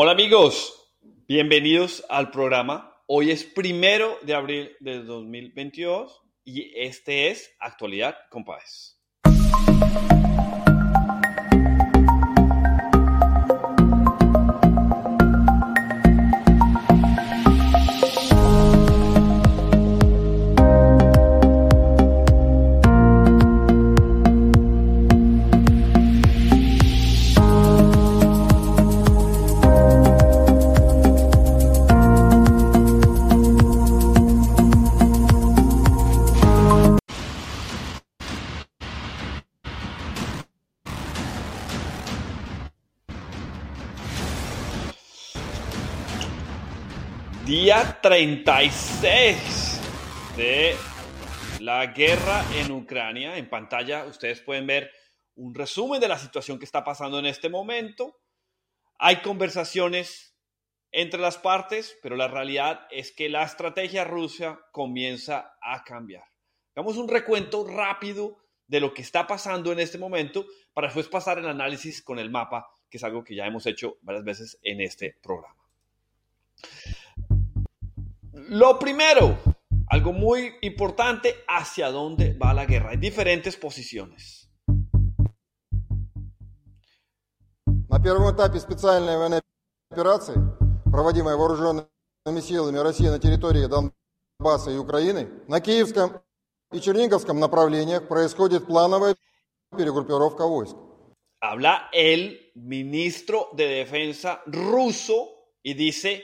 Hola amigos, bienvenidos al programa. Hoy es primero de abril de 2022 y este es Actualidad Día 36 de la guerra en Ucrania. En pantalla ustedes pueden ver un resumen de la situación que está pasando en este momento. Hay conversaciones entre las partes, pero la realidad es que la estrategia rusa comienza a cambiar. Hagamos un recuento rápido de lo que está pasando en este momento para después pasar el análisis con el mapa, que es algo que ya hemos hecho varias veces en este programa. Lo primero, algo muy importante, hacia dónde va la guerra. Hay diferentes posiciones. На первом этапе специальной военной операции, проводимой вооруженными силами России на территории Донбасса и Украины, на Киевском и Черниговском направлениях происходит плановая перегруппировка войск. Habla el ministro de Defensa ruso y dice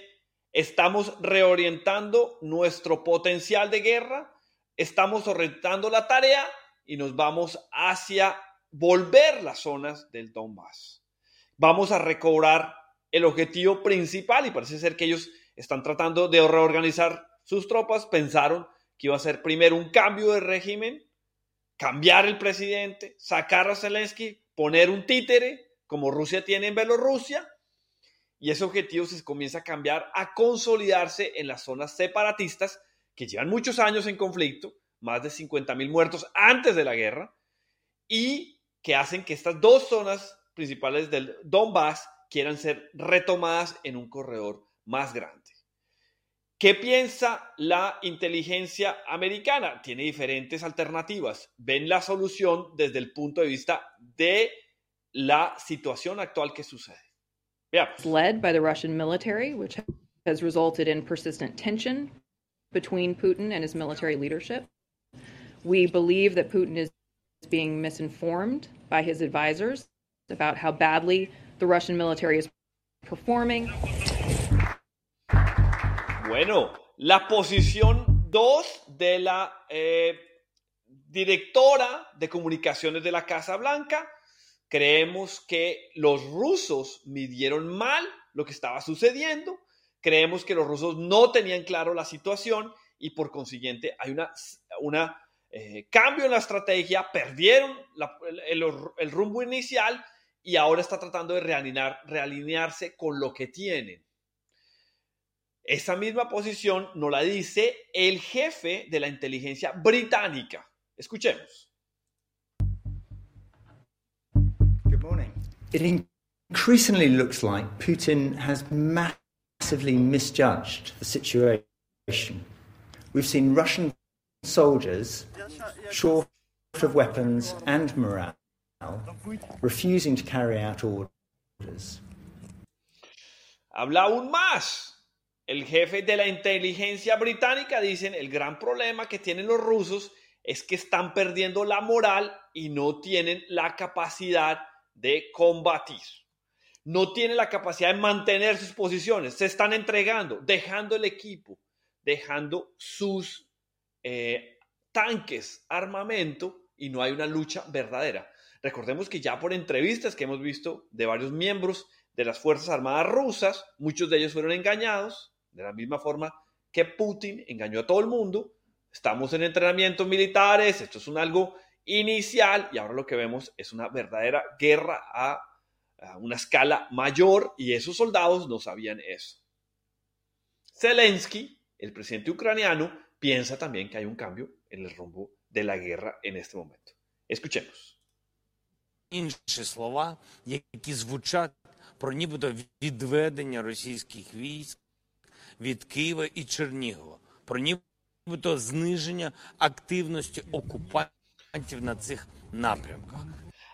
Estamos reorientando nuestro potencial de guerra, estamos orientando la tarea y nos vamos hacia volver las zonas del Donbass. Vamos a recobrar el objetivo principal y parece ser que ellos están tratando de reorganizar sus tropas. Pensaron que iba a ser primero un cambio de régimen, cambiar el presidente, sacar a Zelensky, poner un títere como Rusia tiene en Bielorrusia y ese objetivo se comienza a cambiar, a consolidarse en las zonas separatistas que llevan muchos años en conflicto, más de 50 mil muertos antes de la guerra, y que hacen que estas dos zonas principales del Donbass quieran ser retomadas en un corredor más grande. ¿Qué piensa la inteligencia americana? Tiene diferentes alternativas. Ven la solución desde el punto de vista de la situación actual que sucede. Yeah. Led by the Russian military, which has resulted in persistent tension between Putin and his military leadership. We believe that Putin is being misinformed by his advisors about how badly the Russian military is performing. Bueno, la posición 2 de la eh, directora de comunicaciones de la Casa Blanca Creemos que los rusos midieron mal lo que estaba sucediendo. Creemos que los rusos no tenían claro la situación y por consiguiente hay una, una eh, cambio en la estrategia, perdieron el, rumbo inicial y ahora está tratando de realinearse con lo que tienen. Esa misma posición nos la dice el jefe de la inteligencia británica. Escuchemos. It increasingly looks like Putin has massively misjudged the situation. We've seen Russian soldiers, short of weapons and morale, refusing to carry out orders. Habla aún más. El jefe de la inteligencia británica dice, el gran problema que tienen los rusos es que están perdiendo la moral y no tienen la capacidad de combatir. No tiene la capacidad de mantener sus posiciones. Se están entregando, dejando el equipo, dejando sus eh, tanques, armamento y no hay una lucha verdadera. Recordemos que ya por entrevistas que hemos visto de varios miembros de las Fuerzas Armadas rusas, muchos de ellos fueron engañados, de la misma forma que Putin engañó a todo el mundo. Estamos en entrenamientos militares, esto es un algo inicial y ahora lo que vemos es una verdadera guerra a, una escala mayor y esos soldados no sabían eso. Zelensky, el presidente ucraniano, piensa también que hay un cambio en el rumbo de la guerra en este momento. Escuchemos. Інші слова, які звучать про нібито відведення російських військ від Києва і Чернігова, про нібито зниження активності окупантів на цих напрямках.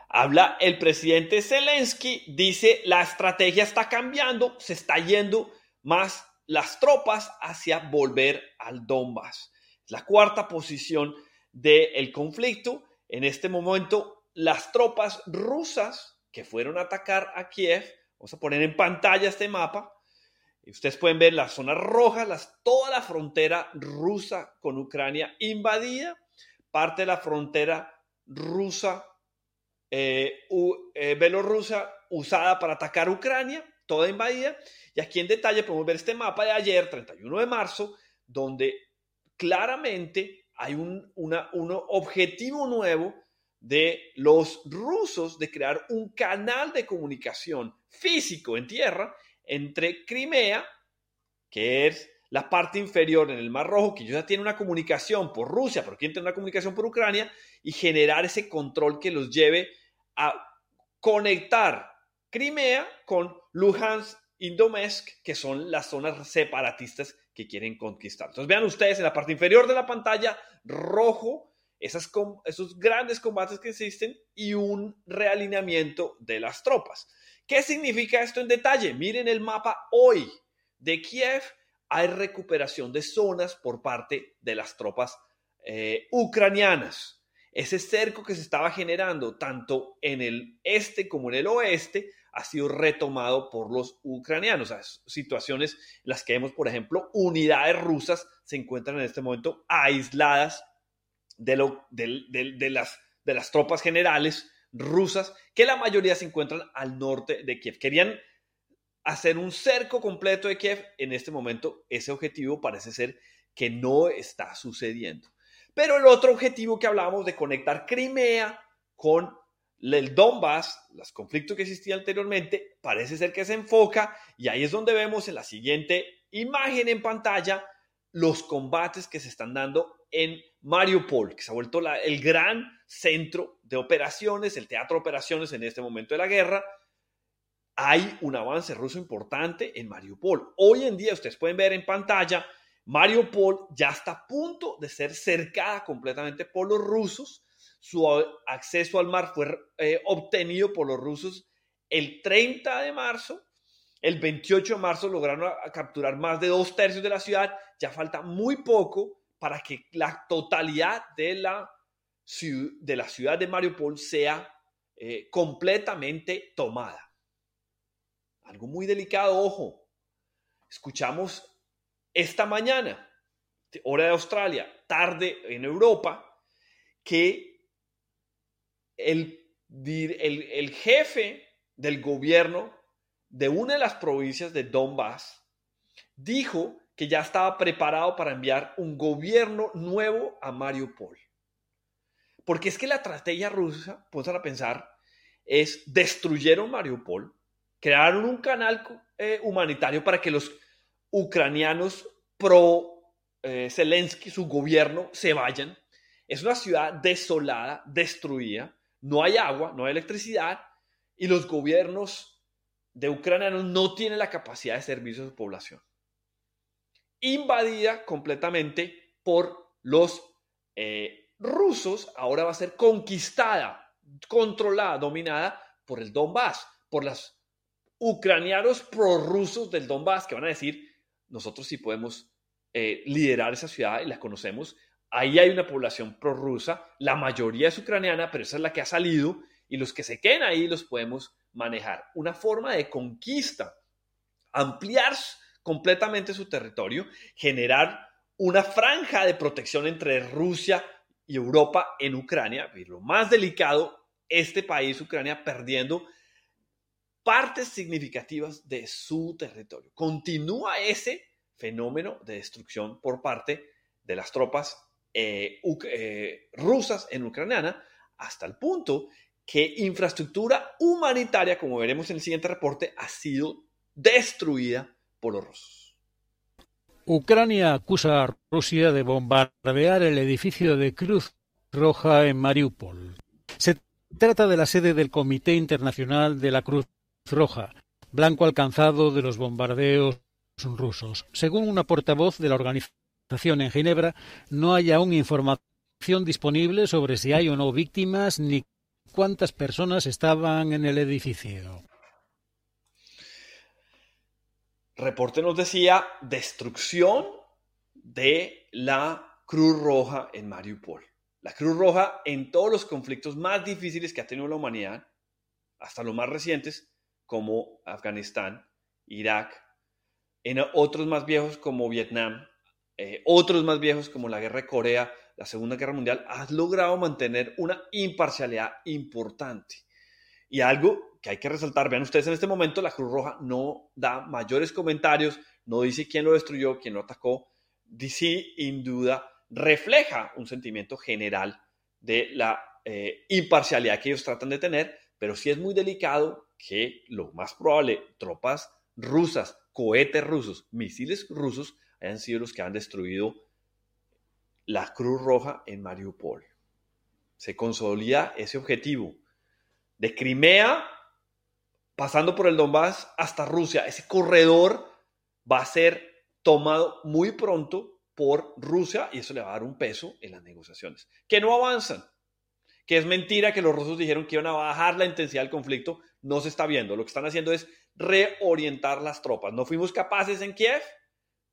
Habla el presidente Zelensky, dice la estrategia está cambiando, se está yendo más las tropas hacia volver al Donbass. La cuarta posición del conflicto. En este momento, las tropas rusas que fueron a atacar a Kiev, vamos a poner en pantalla este mapa, ustedes pueden ver las zonas rojas, las, toda la frontera rusa con Ucrania invadida, parte de la frontera rusa eh, eh, belorrusa usada para atacar Ucrania, toda invadida. Y aquí en detalle podemos ver este mapa de ayer, 31 de marzo, donde claramente hay un, un objetivo nuevo de los rusos de crear un canal de comunicación físico en tierra entre Crimea, que es la parte inferior en el Mar Rojo, que ya tiene una comunicación por Rusia, pero quieren tener una comunicación por Ucrania, y generar ese control que los lleve a conectar Crimea con Luhansk y Donetsk, que son las zonas separatistas que quieren conquistar. Entonces vean ustedes en la parte inferior de la pantalla, rojo, esas, esos grandes combates que existen y un realineamiento de las tropas. ¿Qué significa esto en detalle? Miren el mapa hoy de Kiev. Hay recuperación de zonas por parte de las tropas eh, ucranianas. Ese cerco que se estaba generando tanto en el este como en el oeste ha sido retomado por los ucranianos. situaciones en las que vemos, por ejemplo, unidades rusas se encuentran en este momento aisladas de, lo, de, las, de las tropas generales rusas, que la mayoría se encuentran al norte de Kiev. Querían hacer un cerco completo de Kiev. En este momento, ese objetivo parece ser que no está sucediendo. Pero el otro objetivo que hablábamos de conectar Crimea con el Donbass, los conflictos que existían anteriormente, parece ser que se enfoca y ahí es donde vemos en la siguiente imagen en pantalla los combates que se están dando en Mariupol, que se ha vuelto el gran centro de operaciones, el teatro de operaciones en este momento de la guerra. Hay un avance ruso importante en Mariupol. Hoy en día ustedes pueden ver en pantalla Mariupol ya está a punto de ser cercada completamente por los rusos. Su acceso al mar fue eh, obtenido por los rusos el 30 de marzo. El 28 de marzo lograron capturar más de dos tercios de la ciudad. Ya falta muy poco para que la totalidad de la, de la ciudad de Mariupol sea eh, completamente tomada. Algo muy delicado, ojo. Escuchamos esta mañana, hora de Australia, tarde en Europa, que el, el, jefe del gobierno de una de las provincias de Donbass dijo que ya estaba preparado para enviar un gobierno nuevo a Mariupol. Porque es que la estrategia rusa, pongan a pensar, es destruyeron Mariupol, crearon un canal eh, humanitario para que los ucranianos pro eh, Zelensky, su gobierno, se vayan. Es una ciudad desolada, destruida, no hay agua, no hay electricidad y los gobiernos de ucranianos no tienen la capacidad de servicio a su población. Invadida completamente por los eh, rusos, ahora va a ser conquistada, controlada, dominada por el Donbass, por los ucranianos prorrusos del Donbass que van a decir, nosotros sí podemos eh, liderar esa ciudad y la conocemos. Ahí hay una población prorrusa, la mayoría es ucraniana, pero esa es la que ha salido y los que se queden ahí los podemos manejar. Una forma de conquista, ampliar completamente su territorio, generar una franja de protección entre Rusia y Europa en Ucrania. Y lo más delicado, este país, Ucrania, perdiendo partes significativas de su territorio. Continúa ese fenómeno de destrucción por parte de las tropas eh, eh, rusas en Ucrania hasta el punto que infraestructura humanitaria, como veremos en el siguiente reporte, ha sido destruida por los rusos. Ucrania acusa a Rusia de bombardear el edificio de Cruz Roja en Mariupol. Se trata de la sede del Comité Internacional de la Cruz Roja, blanco alcanzado de los bombardeos rusos. Según una portavoz de la organización en Ginebra, no hay aún información disponible sobre si hay o no víctimas ni cuántas personas estaban en el edificio. Reporte nos decía destrucción de la Cruz Roja en Mariupol. La Cruz Roja en todos los conflictos más difíciles que ha tenido la humanidad, hasta los más recientes, como Afganistán, Irak, en otros más viejos como Vietnam, eh, otros más viejos como la Guerra de Corea, la Segunda Guerra Mundial, ha logrado mantener una imparcialidad importante. Y algo que hay que resaltar, vean ustedes en este momento, la Cruz Roja no da mayores comentarios, no dice quién lo destruyó, quién lo atacó, sí, sin duda, refleja un sentimiento general de la eh, imparcialidad que ellos tratan de tener, pero sí es muy delicado que lo más probable, tropas rusas, cohetes rusos, misiles rusos, hayan sido los que han destruido la Cruz Roja en Mariupol. Se consolida ese objetivo de Crimea pasando por el Donbass hasta Rusia. Ese corredor va a ser tomado muy pronto por Rusia y eso le va a dar un peso en las negociaciones. Que no avanzan, que es mentira que los rusos dijeron que iban a bajar la intensidad del conflicto, no se está viendo. Lo que están haciendo es reorientar las tropas. No fuimos capaces en Kiev,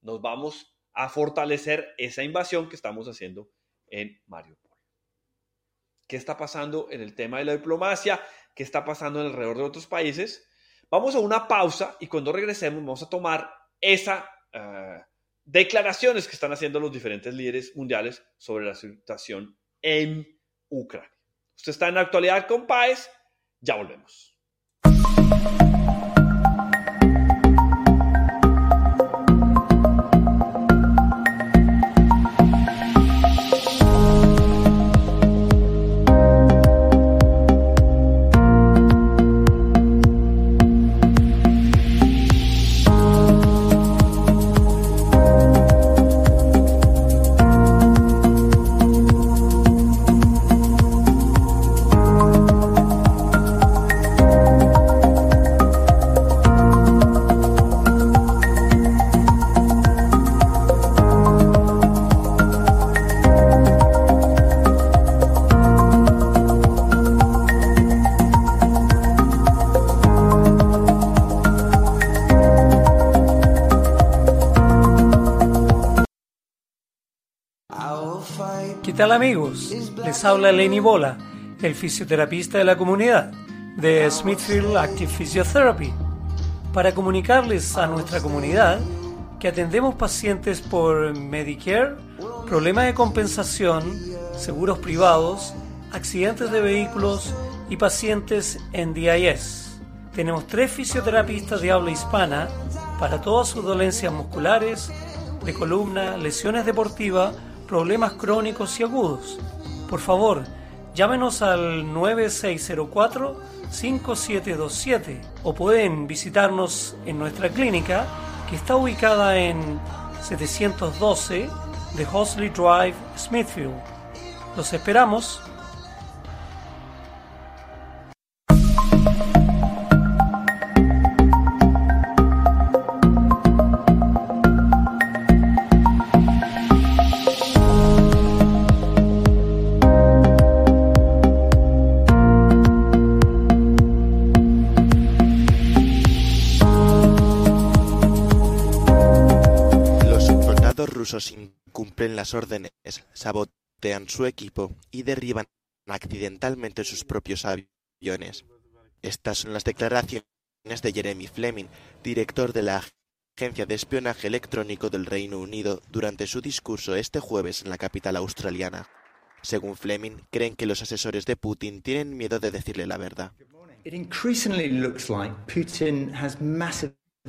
nos vamos a fortalecer esa invasión que estamos haciendo en Mariupol. ¿Qué está pasando en el tema de la diplomacia? qué está pasando alrededor de otros países. Vamos a una pausa y cuando regresemos vamos a tomar esas eh, declaraciones que están haciendo los diferentes líderes mundiales sobre la situación en Ucrania. Usted está en la actualidad con Paez, ya volvemos. フフフ。Habla Lenny Bola, el fisioterapista de la comunidad de Smithfield Active Physiotherapy, para comunicarles a nuestra comunidad que atendemos pacientes por Medicare, problemas de compensación, seguros privados, accidentes de vehículos y pacientes en DIS. Tenemos tres fisioterapistas de habla hispana para todas sus dolencias musculares, de columna, lesiones deportivas, problemas crónicos y agudos. Por favor, llámenos al 9604-5727 o pueden visitarnos en nuestra clínica que está ubicada en 712 de Hosley Drive, Smithfield. Los esperamos incumplen las órdenes, sabotean su equipo y derriban accidentalmente sus propios aviones. Estas son las declaraciones de Jeremy Fleming, director de la Agencia de Espionaje Electrónico del Reino Unido, durante su discurso este jueves en la capital australiana. Según Fleming, creen que los asesores de Putin tienen miedo de decirle la verdad.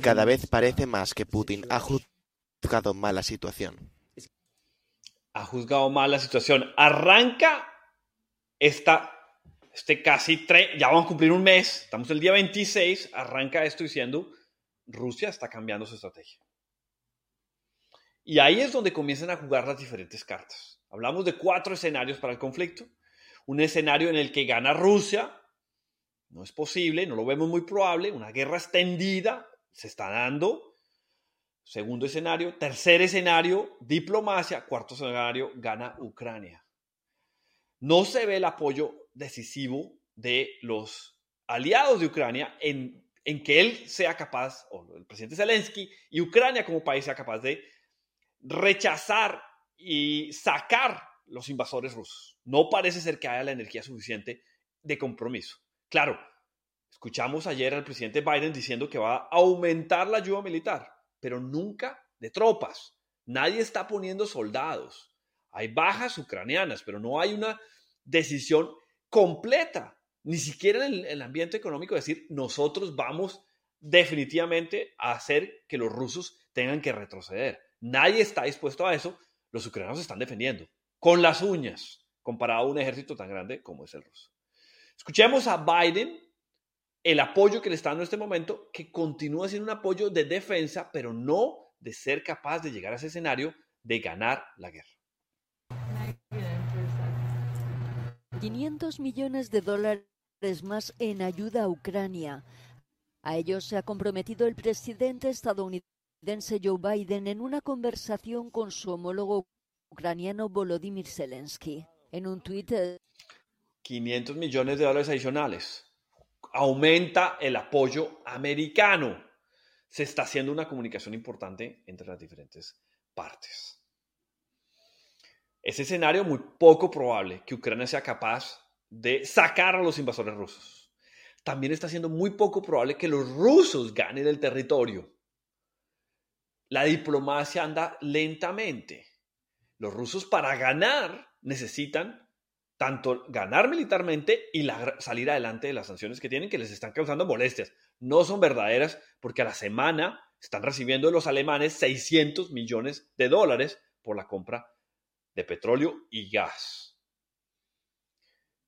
Cada vez parece más que Putin ha juzgado mal la situación. Ha juzgado mal la situación. Arranca esta, este casi tres, ya vamos a cumplir un mes, estamos el día 26, arranca esto diciendo, Rusia está cambiando su estrategia. Y ahí es donde comienzan a jugar las diferentes cartas. Hablamos de cuatro escenarios para el conflicto. Un escenario en el que gana Rusia, No es posible, no lo vemos muy probable. Una guerra extendida se está dando. Segundo escenario. Tercer escenario, diplomacia. Cuarto escenario, gana Ucrania. No se ve el apoyo decisivo de los aliados de Ucrania en, en que él sea capaz, o el presidente Zelensky, y Ucrania como país sea capaz de rechazar y sacar los invasores rusos. No parece ser que haya la energía suficiente de compromiso. Claro, escuchamos ayer al presidente Biden diciendo que va a aumentar la ayuda militar, pero nunca de tropas. Nadie está poniendo soldados. Hay bajas ucranianas, pero no hay una decisión completa, ni siquiera en el, ambiente económico, decir, nosotros vamos definitivamente a hacer que los rusos tengan que retroceder. Nadie está dispuesto a eso. Los ucranianos se están defendiendo con las uñas comparado a un ejército tan grande como es el ruso. Escuchemos a Biden el apoyo que le está dando en este momento, que continúa siendo un apoyo de defensa, pero no de ser capaz de llegar a ese escenario de ganar la guerra. 500 millones de dólares más en ayuda a Ucrania. A ellos se ha comprometido el presidente estadounidense Joe Biden en una conversación con su homólogo ucraniano Volodymyr Zelensky. En un tuit... 500 eh, millones de dólares adicionales. Aumenta el apoyo americano. Se está haciendo una comunicación importante entre las diferentes partes. Ese escenario muy poco probable que Ucrania sea capaz de sacar a los invasores rusos. También está siendo muy poco probable que los rusos ganen el territorio. La diplomacia anda lentamente. Los rusos para ganar necesitan tanto ganar militarmente y salir adelante de las sanciones que tienen que les están causando molestias. No son verdaderas porque a la semana están recibiendo los alemanes 600 millones de dólares por la compra de petróleo y gas.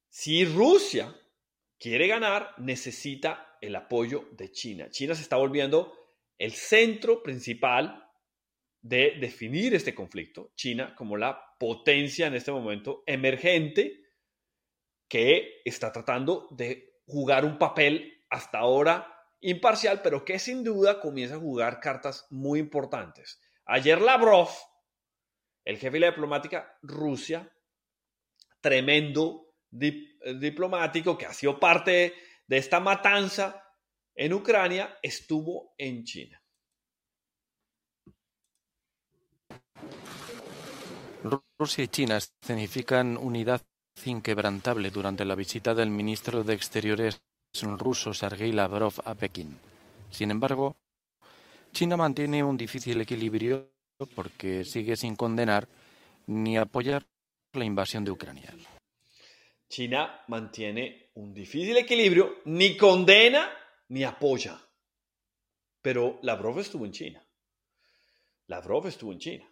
Si Rusia quiere ganar, necesita el apoyo de China. China se está volviendo el centro principal de definir este conflicto. China como la potencia en este momento emergente que está tratando de jugar un papel hasta ahora imparcial, pero que sin duda comienza a jugar cartas muy importantes. Ayer Lavrov, el jefe de la diplomática Rusia, tremendo diplomático que ha sido parte de esta matanza en Ucrania, estuvo en China. Rusia y China escenifican unidad inquebrantable durante la visita del ministro de Exteriores ruso Sergei Lavrov a Pekín. Sin embargo, China mantiene un difícil equilibrio porque sigue sin condenar ni apoyar la invasión de Ucrania. China mantiene un difícil equilibrio, ni condena ni apoya. Pero Lavrov estuvo en China. Lavrov estuvo en China.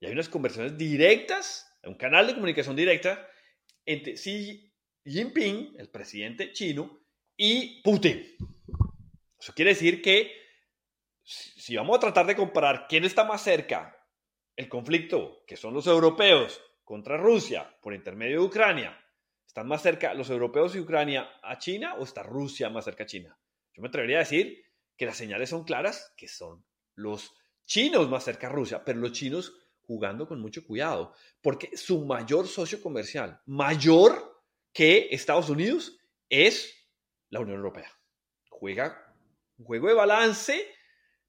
Y hay unas conversaciones directas, un canal de comunicación directa entre Xi Jinping, el presidente chino, y Putin. Eso quiere decir que si vamos a tratar de comparar quién está más cerca el conflicto, que son los europeos contra Rusia por intermedio de Ucrania, ¿están más cerca los europeos y Ucrania a China o está Rusia más cerca a China? Yo me atrevería a decir que las señales son claras, que son los chinos más cerca a Rusia, pero los chinos jugando con mucho cuidado, porque su mayor socio comercial, mayor que Estados Unidos, es la Unión Europea. Juega un juego de balance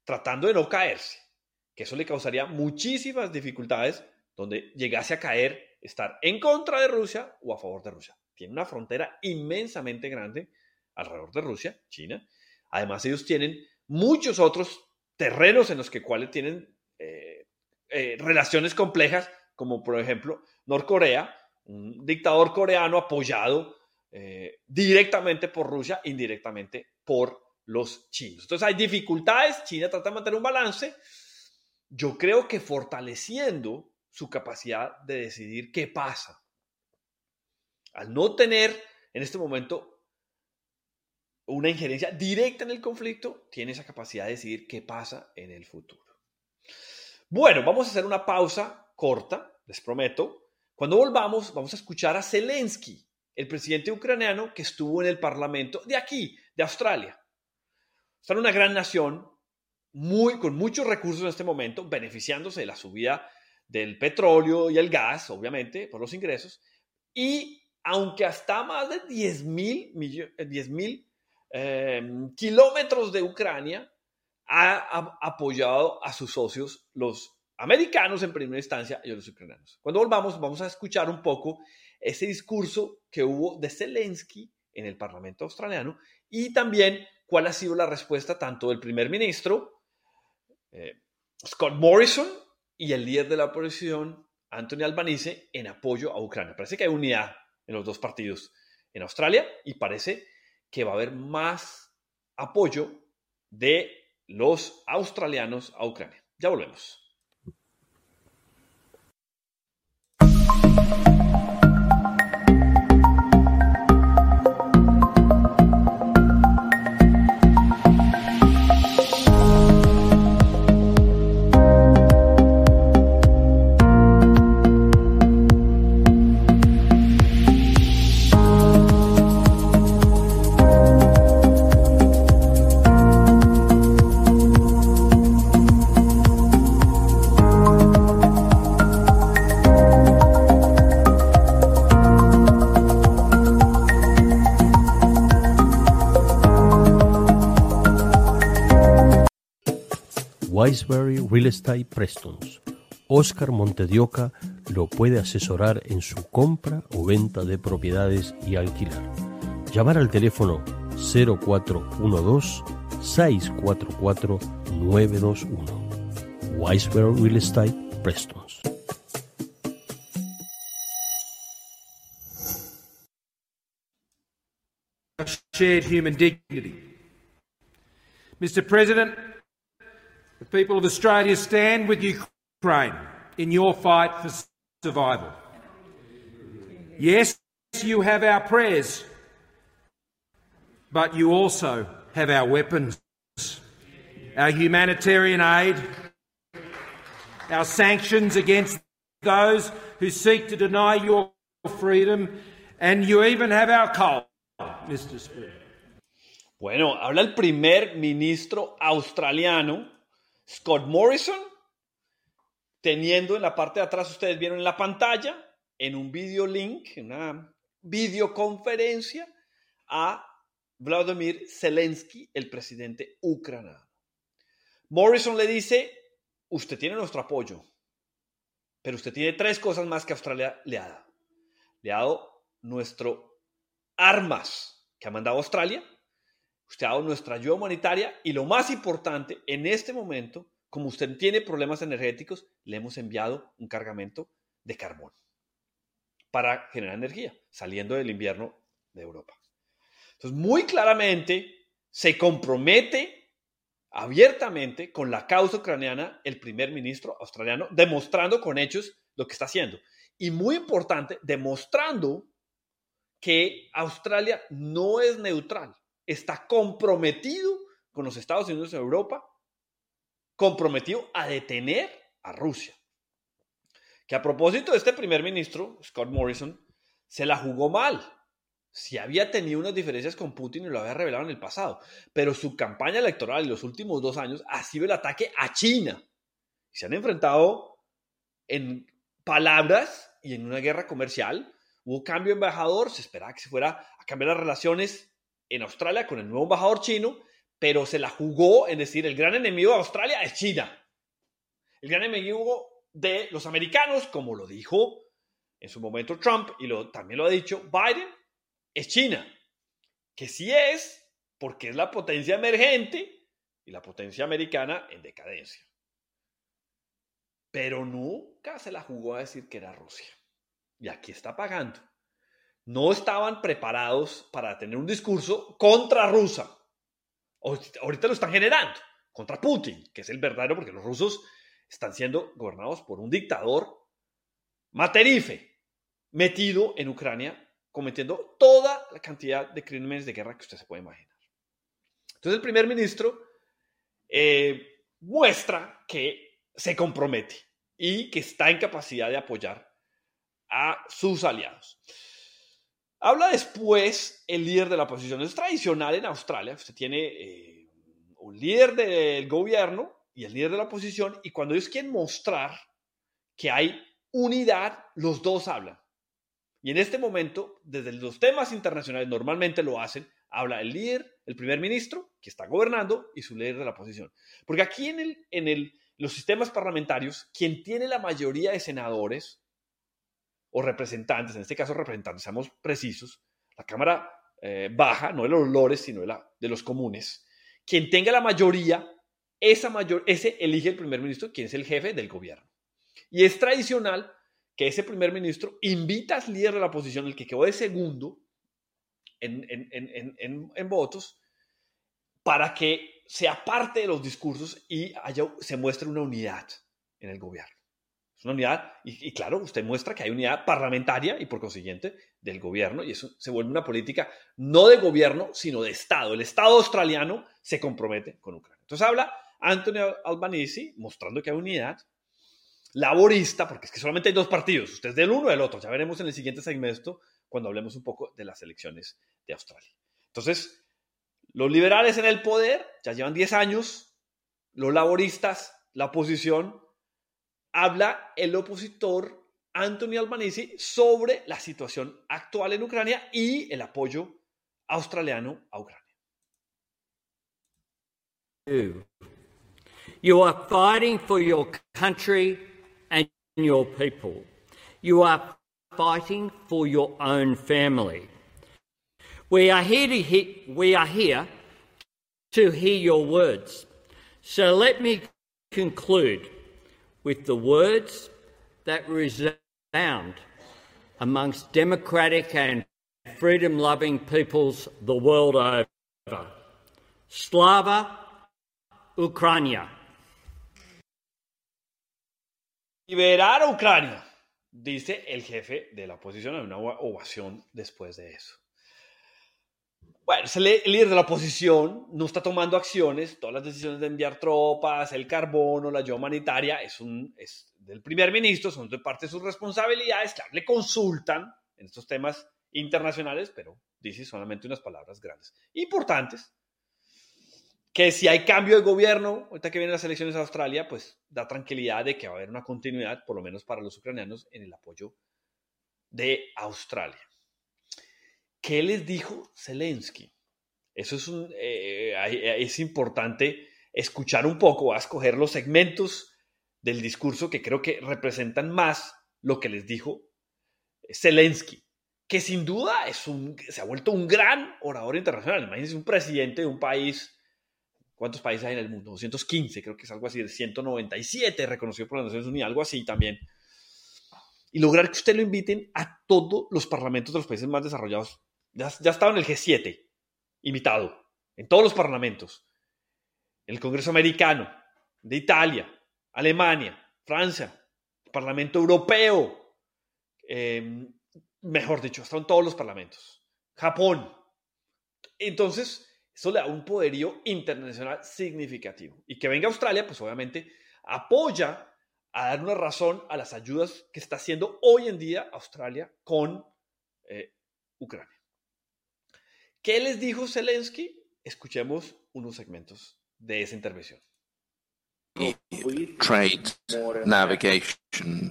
tratando de no caerse, que eso le causaría muchísimas dificultades donde llegase a caer estar en contra de Rusia o a favor de Rusia. Tiene una frontera inmensamente grande alrededor de Rusia, China. Además, ellos tienen muchos otros terrenos en los que cuales tienen eh, relaciones complejas, como por ejemplo Norcorea, un dictador coreano apoyado eh, directamente por Rusia, indirectamente por los chinos. Entonces hay dificultades, China trata de mantener un balance, yo creo que fortaleciendo su capacidad de decidir qué pasa. Al no tener en este momento una injerencia directa en el conflicto, tiene esa capacidad de decidir qué pasa en el futuro. Bueno, vamos a hacer una pausa corta, les prometo. Cuando volvamos, vamos a escuchar a Zelensky, el presidente ucraniano que estuvo en el Parlamento de aquí, de Australia. Son una gran nación, muy, con muchos recursos en este momento, beneficiándose de la subida del petróleo y el gas, obviamente, por los ingresos. Y aunque hasta más de 10 mil eh, kilómetros de Ucrania, ha, apoyado a sus socios, los americanos en primera instancia y los ucranianos. Cuando volvamos, vamos a escuchar un poco ese discurso que hubo de Zelensky en el Parlamento australiano y también cuál ha sido la respuesta tanto del primer ministro eh, Scott Morrison y el líder de la oposición Anthony Albanese en apoyo a Ucrania. Parece que hay unidad en los dos partidos en Australia y parece que va a haber más apoyo de los australianos a Ucrania. Ya volvemos. Wiseberry Real Estate Prestons. Oscar Montedioca lo puede asesorar en su compra o venta de propiedades y alquilar. Llamar al teléfono 0412 644 921. Wiseberry Real Estate Prestons. Shared human dignity. Mr. President, The people of Australia stand with Ukraine in your fight for survival. Yes, you have our prayers, but you also have our weapons, our humanitarian aid, our sanctions against those who seek to deny your freedom, and you even have our coal, Mr. Speaker. Bueno, habla el primer ministro australiano Scott Morrison, teniendo en la parte de atrás, ustedes vieron en la pantalla, en un video link, una videoconferencia, a Vladimir Zelensky, el presidente ucraniano. Morrison le dice, usted tiene nuestro apoyo, pero usted tiene tres cosas más que Australia le ha dado. Le ha dado nuestro armas que ha mandado Australia, usted ha dado nuestra ayuda humanitaria y lo más importante, en este momento, como usted tiene problemas energéticos, le hemos enviado un cargamento de carbón para generar energía, saliendo del invierno de Europa. Entonces, muy claramente se compromete abiertamente con la causa ucraniana el primer ministro australiano, demostrando con hechos lo que está haciendo. Y muy importante, demostrando que Australia no es neutral está comprometido con los Estados Unidos de Europa, comprometido a detener a Rusia. Que a propósito de este primer ministro, Scott Morrison, se la jugó mal. Si había tenido unas diferencias con Putin y lo había revelado en el pasado, pero su campaña electoral en los últimos dos años ha sido el ataque a China. Se han enfrentado en palabras y en una guerra comercial. Hubo cambio de embajador, se esperaba que se fuera a cambiar las relaciones en Australia con el nuevo embajador chino, pero se la jugó en decir, el gran enemigo de Australia es China. El gran enemigo de los americanos, como lo dijo en su momento Trump y lo, también lo ha dicho Biden, es China. Que sí es, porque es la potencia emergente y la potencia americana en decadencia. Pero nunca se la jugó a decir que era Rusia. Y aquí está pagando no estaban preparados para tener un discurso contra Rusia. Ahorita lo están generando, contra Putin, que es el verdadero, porque los rusos están siendo gobernados por un dictador materife, metido en Ucrania, cometiendo toda la cantidad de crímenes de guerra que usted se puede imaginar. Entonces el primer ministro eh, muestra que se compromete y que está en capacidad de apoyar a sus aliados. Habla después el líder de la oposición. Es tradicional en Australia. Usted tiene eh, un líder del gobierno y el líder de la oposición. Y cuando ellos quieren mostrar que hay unidad, los dos hablan. Y en este momento, desde los temas internacionales, normalmente lo hacen. Habla el líder, el primer ministro, que está gobernando, y su líder de la oposición. Porque aquí en, el, en el, los sistemas parlamentarios, quien tiene la mayoría de senadores o representantes, en este caso representantes, seamos precisos, la Cámara eh, baja, no de los lores, sino de, la, de los comunes, quien tenga la mayoría, esa mayor, ese elige el primer ministro, quien es el jefe del gobierno. Y es tradicional que ese primer ministro invita al líder de la oposición, el que quedó de segundo en, en, votos, para que sea parte de los discursos y haya, se muestre una unidad en el gobierno. Una unidad, y, claro, usted muestra que hay unidad parlamentaria y por consiguiente del gobierno, y eso se vuelve una política no de gobierno, sino de Estado. El Estado australiano se compromete con Ucrania. Entonces habla Antonio Albanese mostrando que hay unidad laborista, porque es que solamente hay dos partidos, usted es del uno o del otro, ya veremos en el siguiente segmento cuando hablemos un poco de las elecciones de Australia. Entonces, los liberales en el poder ya llevan 10 años, los laboristas, la oposición, habla el opositor Anthony Albanese sobre la situación actual en Ucrania y el apoyo australiano a Ucrania. You are fighting for your country and your people. You are fighting for your own family. We are here to hear, we are here to hear your words. So let me conclude with the words that resound amongst democratic and freedom loving peoples the world over. Slava Ucrania. Liberar a Ucrania, dice el jefe de la oposición en una ovación después de eso. Bueno, el líder de la oposición no está tomando acciones, todas las decisiones de enviar tropas, el carbono, la ayuda humanitaria, es, un, es del primer ministro, son de parte de sus responsabilidades, claro, le consultan en estos temas internacionales, pero dice solamente unas palabras grandes, importantes, que si hay cambio de gobierno, ahorita que vienen las elecciones a Australia, pues da tranquilidad de que va a haber una continuidad, por lo menos para los ucranianos, en el apoyo de Australia. ¿Qué les dijo Zelensky? Eso es, un, eh, es importante escuchar un poco, a escoger los segmentos del discurso que creo que representan más lo que les dijo Zelensky, que sin duda es un, se ha vuelto un gran orador internacional. Imagínense un presidente de un país ¿Cuántos países hay en el mundo? 215, creo que es algo así, de 197 reconocido por las Naciones Unidas, algo así también. Y lograr que usted lo inviten a todos los parlamentos de los países más desarrollados. Ya, ya estaba en el G7, invitado, en todos los parlamentos. En el Congreso Americano, de Italia, Alemania, Francia, el Parlamento Europeo, em, mejor dicho, están todos los parlamentos. Japón. Entonces, eso le da un poderío internacional significativo. Y que venga Australia, pues obviamente apoya a dar una razón a las ayudas que está haciendo hoy en día Australia con eh, Ucrania. ¿Qué les dijo Zelensky? Escuchemos unos segmentos de esa intervención. Trade navigation,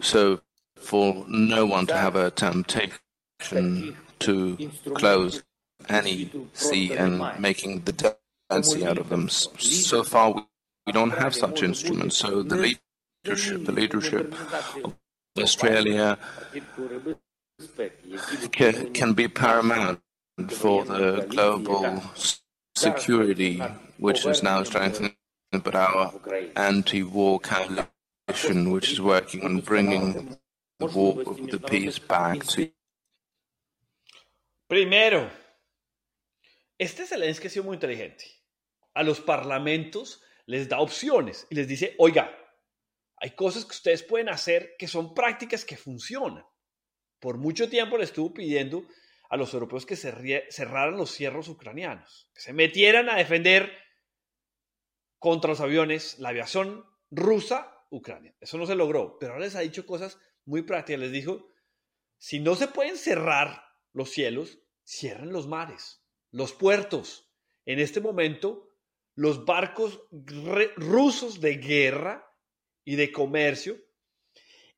so for no one to have a temptation to close any sea and making the Dead Sea out of them. So far, we don't have such instruments. So the leadership, the leadership of Australia can, can be paramount for the global security, which is now strengthening, but our anti-war coalition, which is working on bringing the war, the peace back to. Primero, Este Zelensky ha sido muy inteligente. A los parlamentos les da opciones y les dice, oiga, hay cosas que ustedes pueden hacer que son prácticas que funcionan. Por mucho tiempo le estuvo pidiendo a los europeos que cerraran los cierros ucranianos, que se metieran a defender contra los aviones la aviación rusa, Ucrania. Eso no se logró, pero ahora les ha dicho cosas muy prácticas. Les dijo, si no se pueden cerrar los cielos, cierren los mares, los puertos. En este momento, los barcos rusos de guerra y de comercio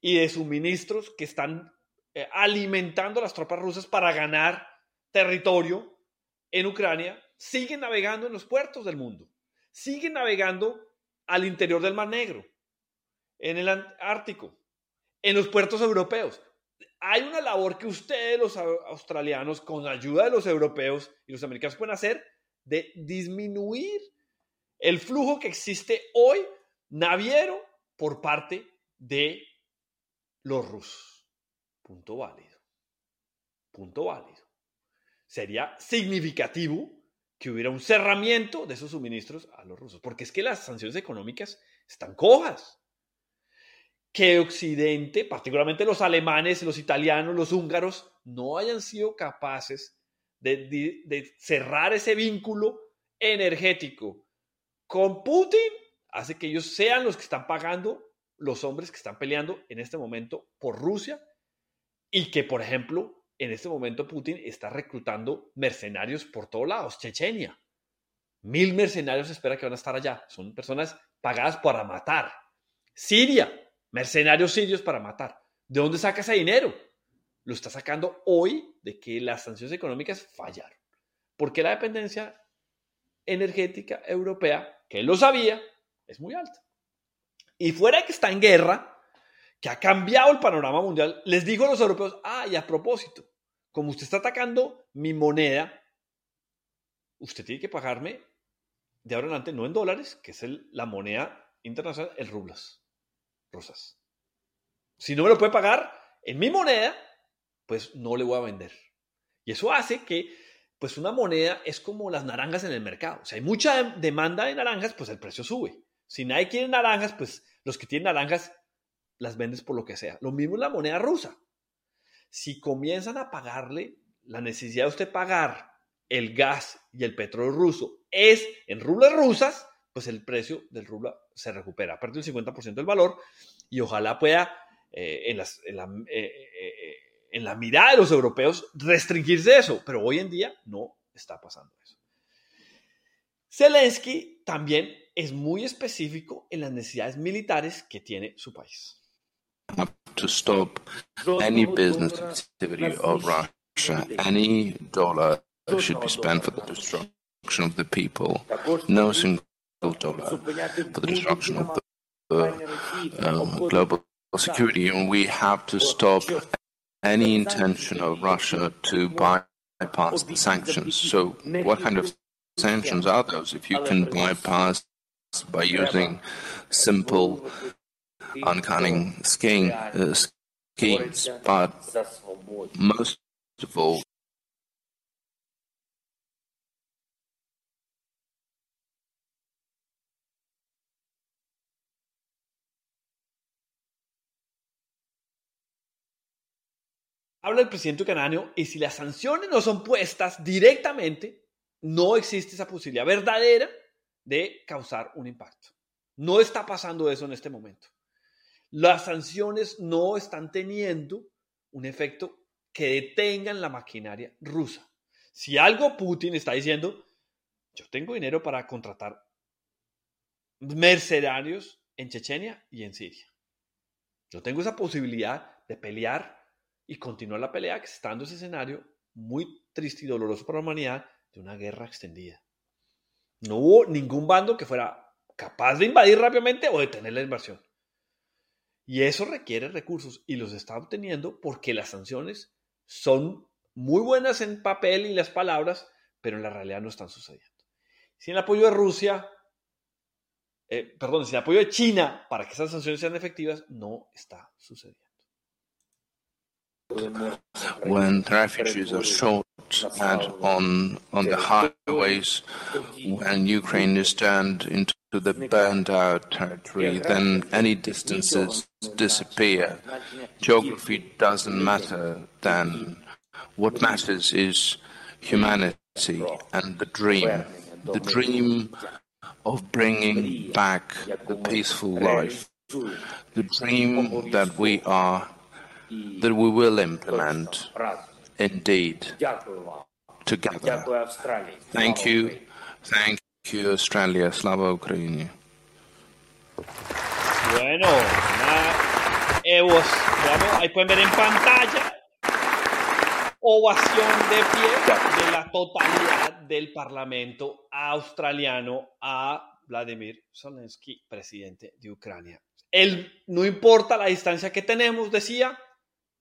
y de suministros que están eh, alimentando a las tropas rusas para ganar territorio en Ucrania, siguen navegando en los puertos del mundo, siguen navegando al interior del Mar Negro, en el Ártico, en los puertos europeos. Hay una labor que ustedes, los australianos, con la ayuda de los europeos y los americanos pueden hacer de disminuir el flujo que existe hoy naviero por parte de los rusos. Punto válido. Punto válido. Sería significativo que hubiera un cerramiento de esos suministros a los rusos, porque es que las sanciones económicas están cojas. Que Occidente, particularmente los alemanes, los italianos, los húngaros, no hayan sido capaces de, de cerrar ese vínculo energético con Putin, hace que ellos sean los que están pagando los hombres que están peleando en este momento por Rusia y que, por ejemplo, en este momento Putin está reclutando mercenarios por todos lados. Chechenia. Mil mercenarios espera que van a estar allá. Son personas pagadas para matar. Siria. Mercenarios sirios para matar. ¿De dónde saca ese dinero? Lo está sacando hoy de que las sanciones económicas fallaron. Porque la dependencia energética europea, que él lo sabía, es muy alta. Y fuera de que está en guerra, que ha cambiado el panorama mundial, les digo a los europeos, ah, a propósito, como usted está atacando mi moneda, usted tiene que pagarme de ahora en adelante, no en dólares, que es la moneda internacional, el rublas rusas. Si no me lo puede pagar en mi moneda, pues no le voy a vender. Y eso hace que, pues una moneda es como las naranjas en el mercado. Sea, hay mucha demanda de naranjas, pues el precio sube. Si nadie quiere naranjas, pues los que tienen naranjas las vendes por lo que sea. Lo mismo es la moneda rusa. Si comienzan a pagarle, la necesidad de usted pagar el gas y el petróleo ruso es en rublas rusas, pues el precio del rubla se recupera, aparte del 50% del valor y ojalá pueda eh, en, en, la, eh, eh, en la mirada de los europeos restringirse eso, pero hoy en día no está pasando eso. Zelensky también es muy específico en las necesidades militares que tiene su país. Have to stop any business activity of Russia, any dollar should be spent for the destruction of the people. No single dollar for the destruction of the um, global security. And we have to stop any intention of Russia to bypass the sanctions. So, what kind of sanctions are those? If you can bypass by using simple uncanny scheme, uh, schemes, but most of all, Habla el presidente ucraniano y si las sanciones no son puestas directamente, no existe esa posibilidad verdadera de causar un impacto. No está pasando eso en este momento. Las sanciones no están teniendo un efecto que detengan la maquinaria rusa. Si algo Putin está diciendo, yo tengo dinero para contratar mercenarios en Chechenia y en Siria. Yo tengo esa posibilidad de pelear y continuar la pelea que está ese escenario muy triste y doloroso para la humanidad de una guerra extendida. No hubo ningún bando que fuera capaz de invadir rápidamente o detener la invasión. Y eso requiere recursos y los está obteniendo porque las sanciones son muy buenas en papel y las palabras, pero en la realidad no están sucediendo. Sin el apoyo de Rusia, eh, perdón, sin el apoyo de China para que esas sanciones sean efectivas, no está sucediendo. When refugees are shot at on on the highways, when Ukraine is turned into the burned out territory, then any distances disappear. Geography doesn't matter then. What matters is humanity and the dream. The dream of bringing back the peaceful life. The dream that we are that we will implement indeed together. Thank you. Thank you, Australia. Slava Ukraini. Bueno, una evos, veamos, ahí pueden ver en pantalla ovación de pie de la totalidad del Parlamento australiano a Vladimir Zelensky, presidente de Ucrania. Él, no importa la distancia que tenemos, decía,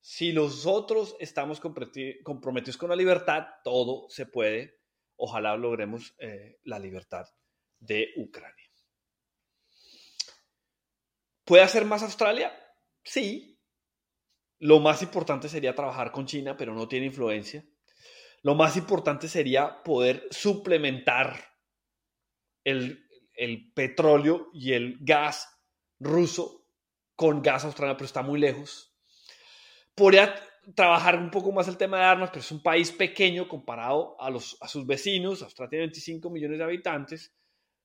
si nosotros estamos comprometidos con la libertad, todo se puede. Ojalá logremos eh, la libertad de Ucrania. ¿Puede hacer más Australia? Sí. Lo más importante sería trabajar con China, pero no tiene influencia. Lo más importante sería poder suplementar el, el petróleo y el gas ruso con gas australiano, pero está muy lejos podría trabajar un poco más el tema de armas, pero es un país pequeño comparado a, los, a sus vecinos. Australia tiene 25 millones de habitantes,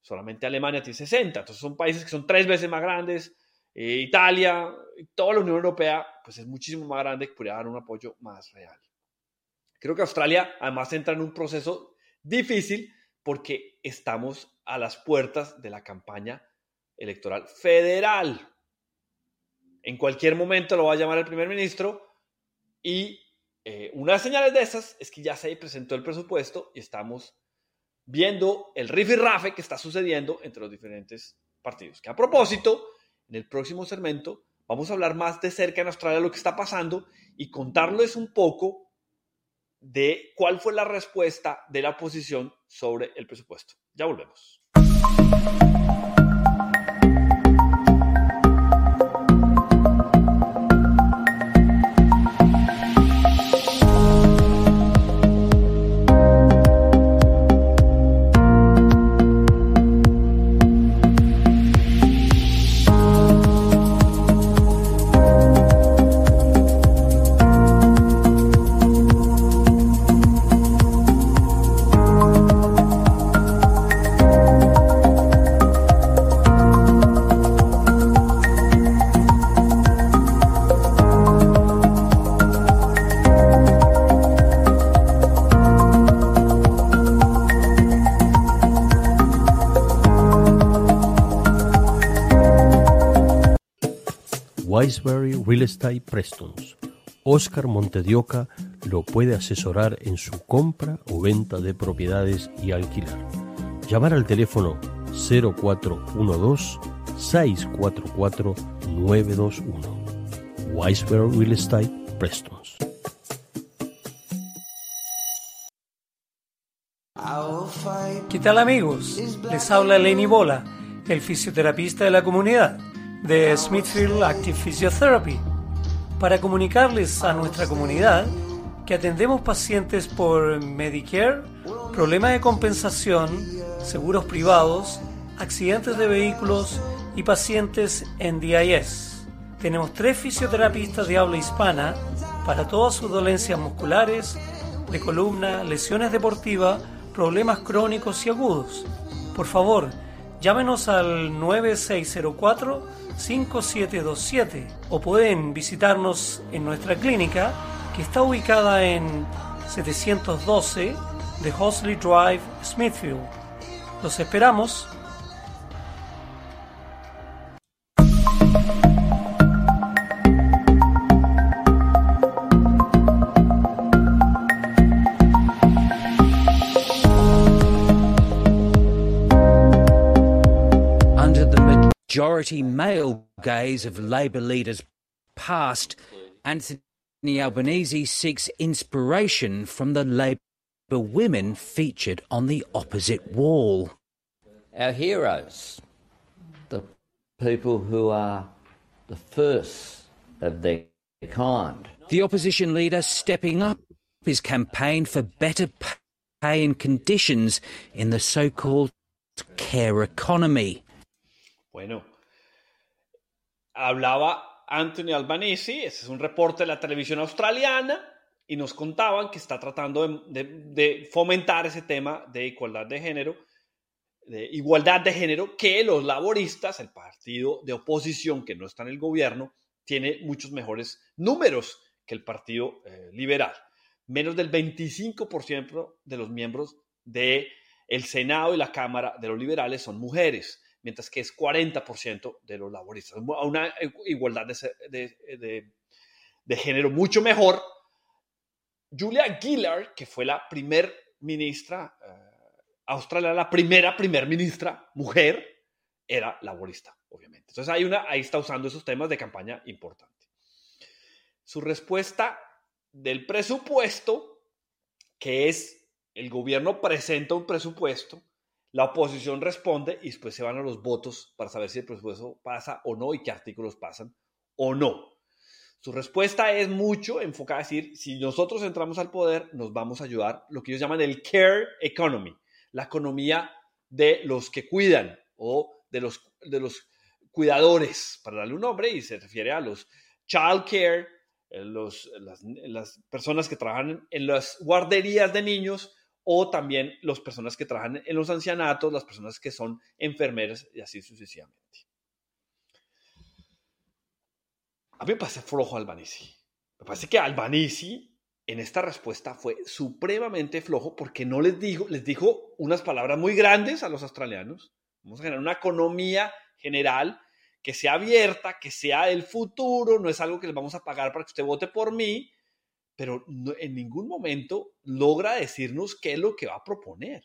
solamente Alemania tiene 60. Entonces son países que son tres veces más grandes. Eh, Italia, toda la Unión Europea, pues es muchísimo más grande que podría dar un apoyo más real. Creo que Australia además entra en un proceso difícil porque estamos a las puertas de la campaña electoral federal. En cualquier momento lo va a llamar el primer ministro y eh, una de las señales de esas es que ya se presentó el presupuesto y estamos viendo el rafe que está sucediendo entre los diferentes partidos. Que a propósito, en el próximo segmento vamos a hablar más de cerca en Australia lo que está pasando y contarles un poco de cuál fue la respuesta de la oposición sobre el presupuesto. Ya volvemos. Wiseberry Real Estate Prestons. Oscar Montedioca lo puede asesorar en su compra o venta de propiedades y alquilar. Llamar al teléfono 0412 644 921. Wiseberry Real Estate Prestons. ¿Qué tal amigos? Les habla Lenny Bola, el fisioterapista de la comunidad de Smithfield Active Physiotherapy para comunicarles a nuestra comunidad que atendemos pacientes por Medicare, problemas de compensación, seguros privados, accidentes de vehículos y pacientes en DIS. Tenemos tres fisioterapistas de habla hispana para todas sus dolencias musculares, de columna, lesiones deportivas, problemas crónicos y agudos. Por favor, llámenos al 9604 5727 o pueden visitarnos en nuestra clínica que está ubicada en 712 de Hosley Drive, Smithfield. Los esperamos majority male gaze of Labour leaders past, Anthony Albanese seeks inspiration from the Labour women featured on the opposite wall. Our heroes, the people who are the first of their kind. The opposition leader stepping up his campaign for better pay and conditions in the so called care economy. Bueno, hablaba Anthony Albanese, ese es un reporte de la televisión australiana, y nos contaban que está tratando de, fomentar ese tema de igualdad de género, de igualdad de género, que los laboristas, el partido de oposición que no está en el gobierno, tiene muchos mejores números que el partido eh, liberal. menos del 25% de los miembros del el Senado y la Cámara de los liberales son mujeres, mientras que es 40% de los laboristas. Una igualdad de, de, de, género mucho mejor. Julia Gillard, que fue la primer ministra uh, australiana, la primera primer ministra mujer, era laborista, obviamente. Entonces hay una, ahí está usando esos temas de campaña importante. Su respuesta del presupuesto, que es el gobierno presenta un presupuesto, la oposición responde y después se van a los votos para saber si el presupuesto pasa o no y qué artículos pasan o no. Su respuesta es mucho enfocada a decir, si nosotros entramos al poder, nos vamos a ayudar, lo que ellos llaman el care economy, la economía de los que cuidan o de los, de los cuidadores, para darle un nombre, y se refiere a los child care, eh, las, personas que trabajan en las guarderías de niños o también las personas que trabajan en los ancianatos, las personas que son enfermeras y así sucesivamente. A mí me parece flojo Albanisi. Me parece que Albanisi en esta respuesta fue supremamente flojo porque no les dijo, les dijo unas palabras muy grandes a los australianos. Vamos a generar una economía general que sea abierta, que sea el futuro, no es algo que les vamos a pagar para que usted vote por mí, pero en ningún momento logra decirnos qué es lo que va a proponer.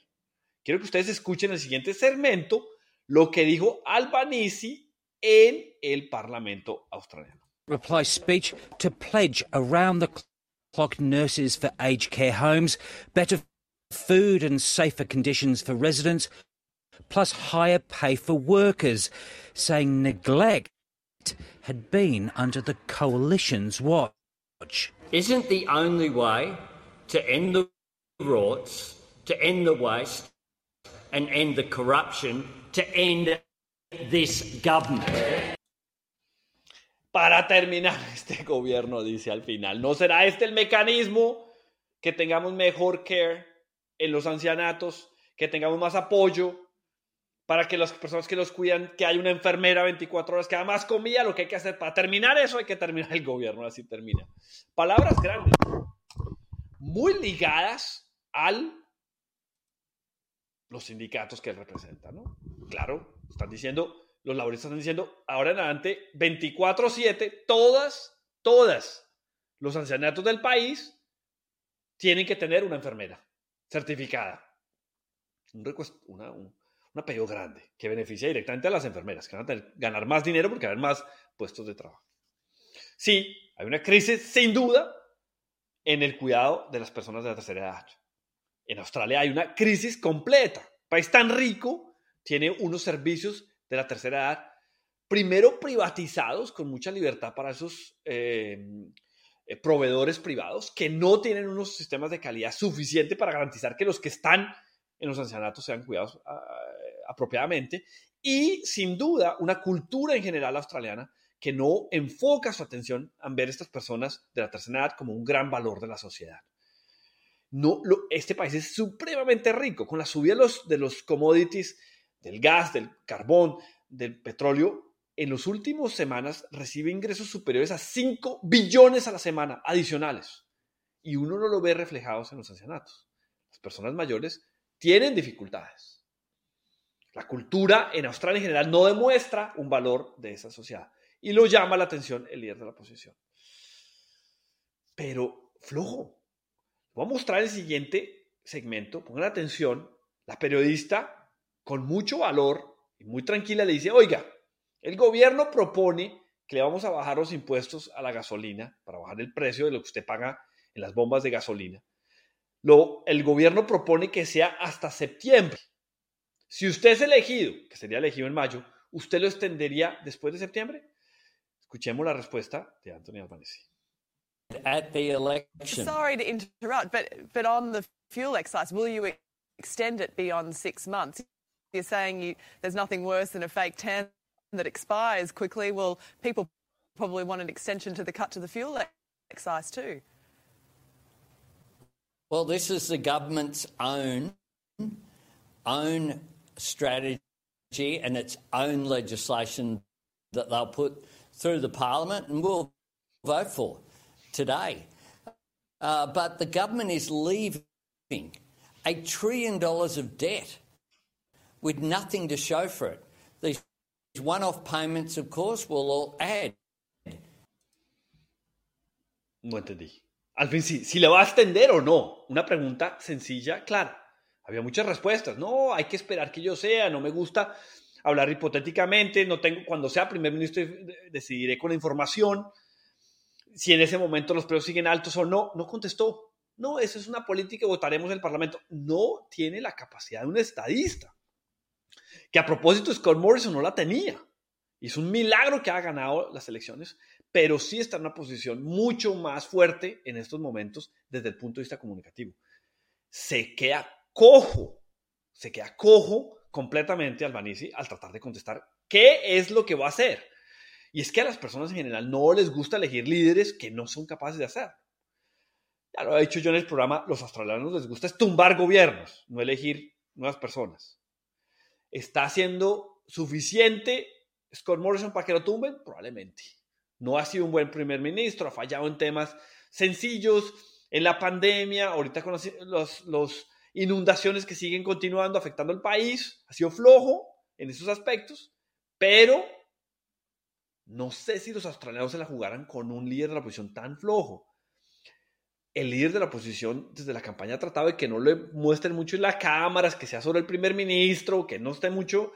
Quiero que ustedes escuchen el siguiente segmento, lo que dijo Albanese en el Parlamento australiano. Reply speech to pledge around the clock nurses for aged care homes, better food and safer conditions for residents, plus higher pay for workers, saying neglect had been under the coalition's watch. Isn't the only way to end the rorts, to end the waste, and end the corruption, to end this government? Para terminar, este gobierno dice al final, ¿no será este el mecanismo que tengamos mejor care en los ancianatos, que tengamos más apoyo, para que las personas que los cuidan, que hay una enfermera 24 horas que haga más comida, lo que hay que hacer para terminar eso hay que terminar el gobierno, así termina. Palabras grandes, muy ligadas al los sindicatos que él representa, ¿no? Claro, están diciendo, los laboristas están diciendo, ahora en adelante, 24/7, todas, todas los ancianatos del país tienen que tener una enfermera certificada. Un, una, un, un apellido grande que beneficia directamente a las enfermeras, que van a ganar más dinero porque hay más puestos de trabajo. Sí, hay una crisis sin duda en el cuidado de las personas de la tercera edad. En Australia hay una crisis completa. país tan rico tiene unos servicios de la tercera edad, primero privatizados con mucha libertad para esos eh, eh, proveedores privados que no tienen unos sistemas de calidad suficiente para garantizar que los que están en los ancianatos sean cuidados ah, apropiadamente y sin duda una cultura en general australiana que no enfoca su atención en ver a estas personas de la tercera edad como un gran valor de la sociedad. No, este país es supremamente rico con la subida de los, commodities, del gas, del carbón, del petróleo. En las últimas semanas recibe ingresos superiores a 5 billones a la semana adicionales. Y uno no lo ve reflejados en los ancianatos. Las personas mayores tienen dificultades. La cultura en Australia en general no demuestra un valor de esa sociedad y lo llama la atención el líder de la oposición. Pero flojo. Voy a mostrar el siguiente segmento. Pongan atención. La periodista, con mucho valor y muy tranquila, le dice, oiga, el gobierno propone que le vamos a bajar los impuestos a la gasolina para bajar el precio de lo que usted paga en las bombas de gasolina. Lo, el gobierno propone que sea hasta septiembre. Si usted es elegido, que sería elegido en mayo, ¿usted lo extendería después de septiembre? Escuchemos la respuesta de Anthony Albanese. At the election. Sorry to interrupt, but but on the fuel excise, will you extend it beyond six months? You're saying you, there's nothing worse than a fake tan that expires quickly. Well, people probably want an extension to the cut to the fuel excise too. Well, this is the government's own own strategy and its own legislation that they'll put through the parliament and we'll vote for today. Uh, but the government is leaving a trillion dollars of debt with nothing to show for it. These one off payments, of course, will all add. No entendí. Al fin, sí, si le va a extender o no. Una pregunta sencilla, clara. Había muchas respuestas. No, hay que esperar que yo sea. No me gusta hablar hipotéticamente. No tengo, cuando sea primer ministro, decidiré con la información si en ese momento los precios siguen altos o no. No contestó. No, esa es una política votaremos en el Parlamento. No tiene la capacidad de un estadista. Que a propósito, Scott Morrison no la tenía. Es un milagro que ha ganado las elecciones, pero sí está en una posición mucho más fuerte en estos momentos desde el punto de vista comunicativo. Se queda cojo, se queda cojo completamente Albanese al tratar de contestar qué es lo que va a hacer. Y es que a las personas en general no les gusta elegir líderes que no son capaces de hacer. Ya lo he dicho yo en el programa, los australianos les gusta tumbar gobiernos, no elegir nuevas personas. ¿Está siendo suficiente Scott Morrison para que lo tumben? Probablemente. No ha sido un buen primer ministro, ha fallado en temas sencillos, en la pandemia, ahorita con los, inundaciones que siguen continuando afectando al país, ha sido flojo en esos aspectos, pero no sé si los australianos se la jugaran con un líder de la oposición tan flojo el líder de la oposición desde la campaña ha tratado de que no le muestren mucho en las cámaras, que sea sobre el primer ministro, que no esté mucho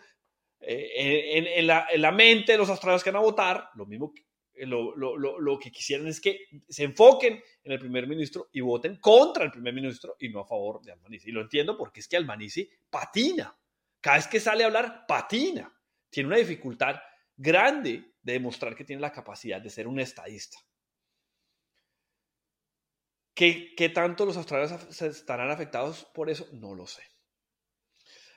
eh, en, la, mente de los australianos que van a votar. Lo mismo que, eh, lo, que quisieran es que se enfoquen en el primer ministro y voten contra el primer ministro y no a favor de Albanese. Y lo entiendo porque es que Albanese patina. Cada vez que sale a hablar, patina. Tiene una dificultad grande de demostrar que tiene la capacidad de ser un estadista. ¿Qué, tanto los australianos estarán afectados por eso? No lo sé.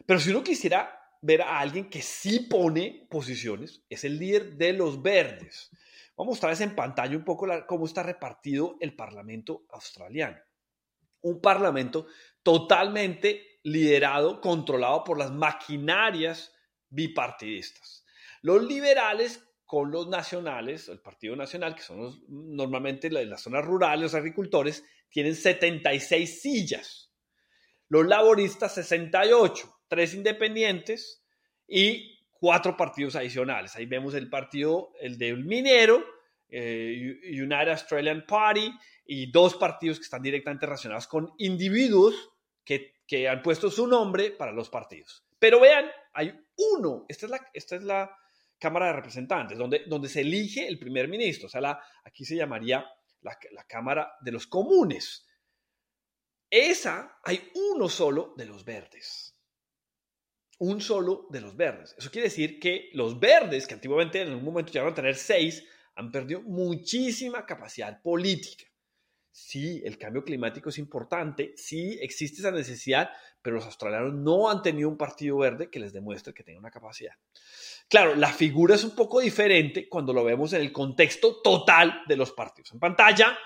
Pero si uno quisiera ver a alguien que sí pone posiciones, es el líder de los verdes. Vamos a mostrarles en pantalla un poco cómo está repartido el Parlamento australiano. Un Parlamento totalmente liderado, controlado por las maquinarias bipartidistas. Los liberales con los nacionales, el Partido Nacional, que son normalmente en las zonas rurales, los agricultores, tienen 76 sillas. Los laboristas 68, tres independientes y cuatro partidos adicionales. Ahí vemos el partido, el del minero, eh, United Australian Party, y dos partidos que están directamente relacionados con individuos que, que han puesto su nombre para los partidos. Pero vean, hay uno, esta es la, esta es la Cámara de Representantes, donde, donde se elige el primer ministro. O sea, la, aquí se llamaría la, la Cámara de los Comunes. Esa hay uno solo de los verdes. Un solo de los verdes. Eso quiere decir que los verdes, que antiguamente en algún momento llegaron a tener seis, han perdido muchísima capacidad política. Sí, el cambio climático es importante, sí existe esa necesidad, pero los australianos no han tenido un partido verde que les demuestre que tenga una capacidad. Claro, la figura es un poco diferente cuando lo vemos en el contexto total de los partidos. En pantalla,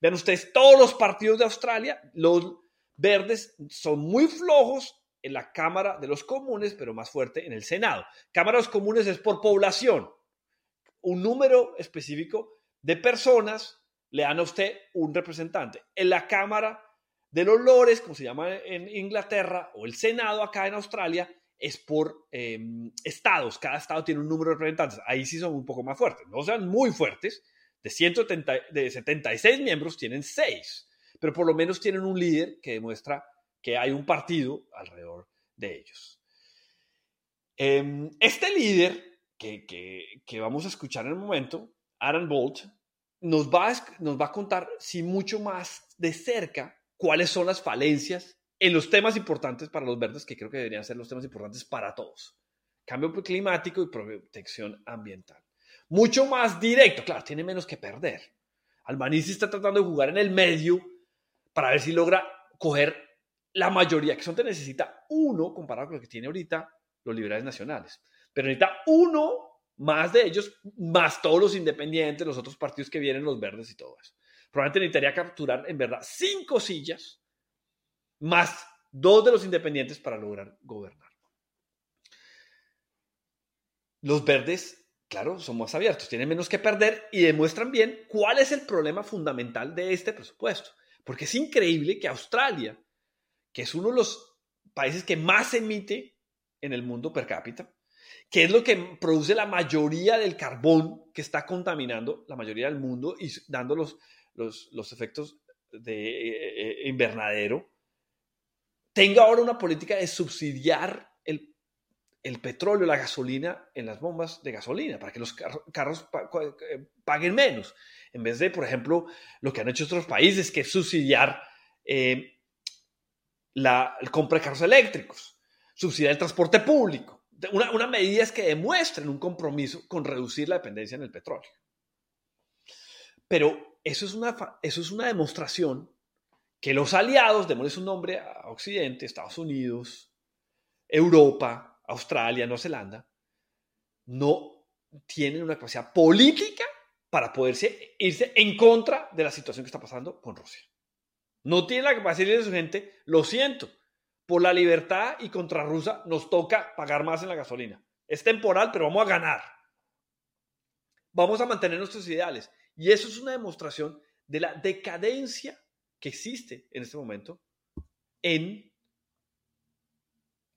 vean ustedes todos los partidos de Australia, los verdes son muy flojos en la Cámara de los Comunes, pero más fuerte en el Senado. Cámara de los Comunes es por población. Un número específico de personas le dan a usted un representante. En la Cámara de los Lores, como se llama en Inglaterra, o el Senado acá en Australia, es por em, estados. Cada estado tiene un número de representantes. Ahí sí son un poco más fuertes. No sean muy fuertes. De, 170, de 76 miembros tienen 6. Pero por lo menos tienen un líder que demuestra que hay un partido alrededor de ellos. Em, este líder que, que, vamos a escuchar en el momento, Aaron Bolt, nos va, nos va a contar, si mucho más de cerca, cuáles son las falencias en los temas importantes para los verdes, que creo que deberían ser los temas importantes para todos. Cambio climático y protección ambiental. Mucho más directo, claro, tiene menos que perder. Albanese está tratando de jugar en el medio para ver si logra coger la mayoría, que son te necesita uno comparado con lo que tiene ahorita los liberales nacionales. Pero necesita uno más de ellos, más todos los independientes, los otros partidos que vienen, los verdes y todo eso. Probablemente necesitaría capturar en verdad cinco sillas más dos de los independientes para lograr gobernar. Los verdes, claro, son más abiertos, tienen menos que perder y demuestran bien cuál es el problema fundamental de este presupuesto. Porque es increíble que Australia, que es uno de los países que más emite en el mundo per cápita, que es lo que produce la mayoría del carbón que está contaminando la mayoría del mundo y dando los, los, efectos de eh, eh, invernadero, tenga ahora una política de subsidiar el, el, petróleo, la gasolina en las bombas de gasolina, para que los carros eh, paguen menos, en vez de, por ejemplo, lo que han hecho otros países, que es subsidiar la, compra de carros eléctricos, subsidiar el transporte público. Una, una medida es que demuestren un compromiso con reducir la dependencia en el petróleo. Pero eso es una, eso es una demostración que los aliados, démosle un nombre a Occidente, Estados Unidos, Europa, Australia, Nueva Zelanda, no tienen una capacidad política para poderse irse en contra de la situación que está pasando con Rusia. No tienen la capacidad de su gente, lo siento, por la libertad y contra Rusia nos toca pagar más en la gasolina. Es temporal, pero vamos a ganar. Vamos a mantener nuestros ideales. Y eso es una demostración de la decadencia que existe en este momento en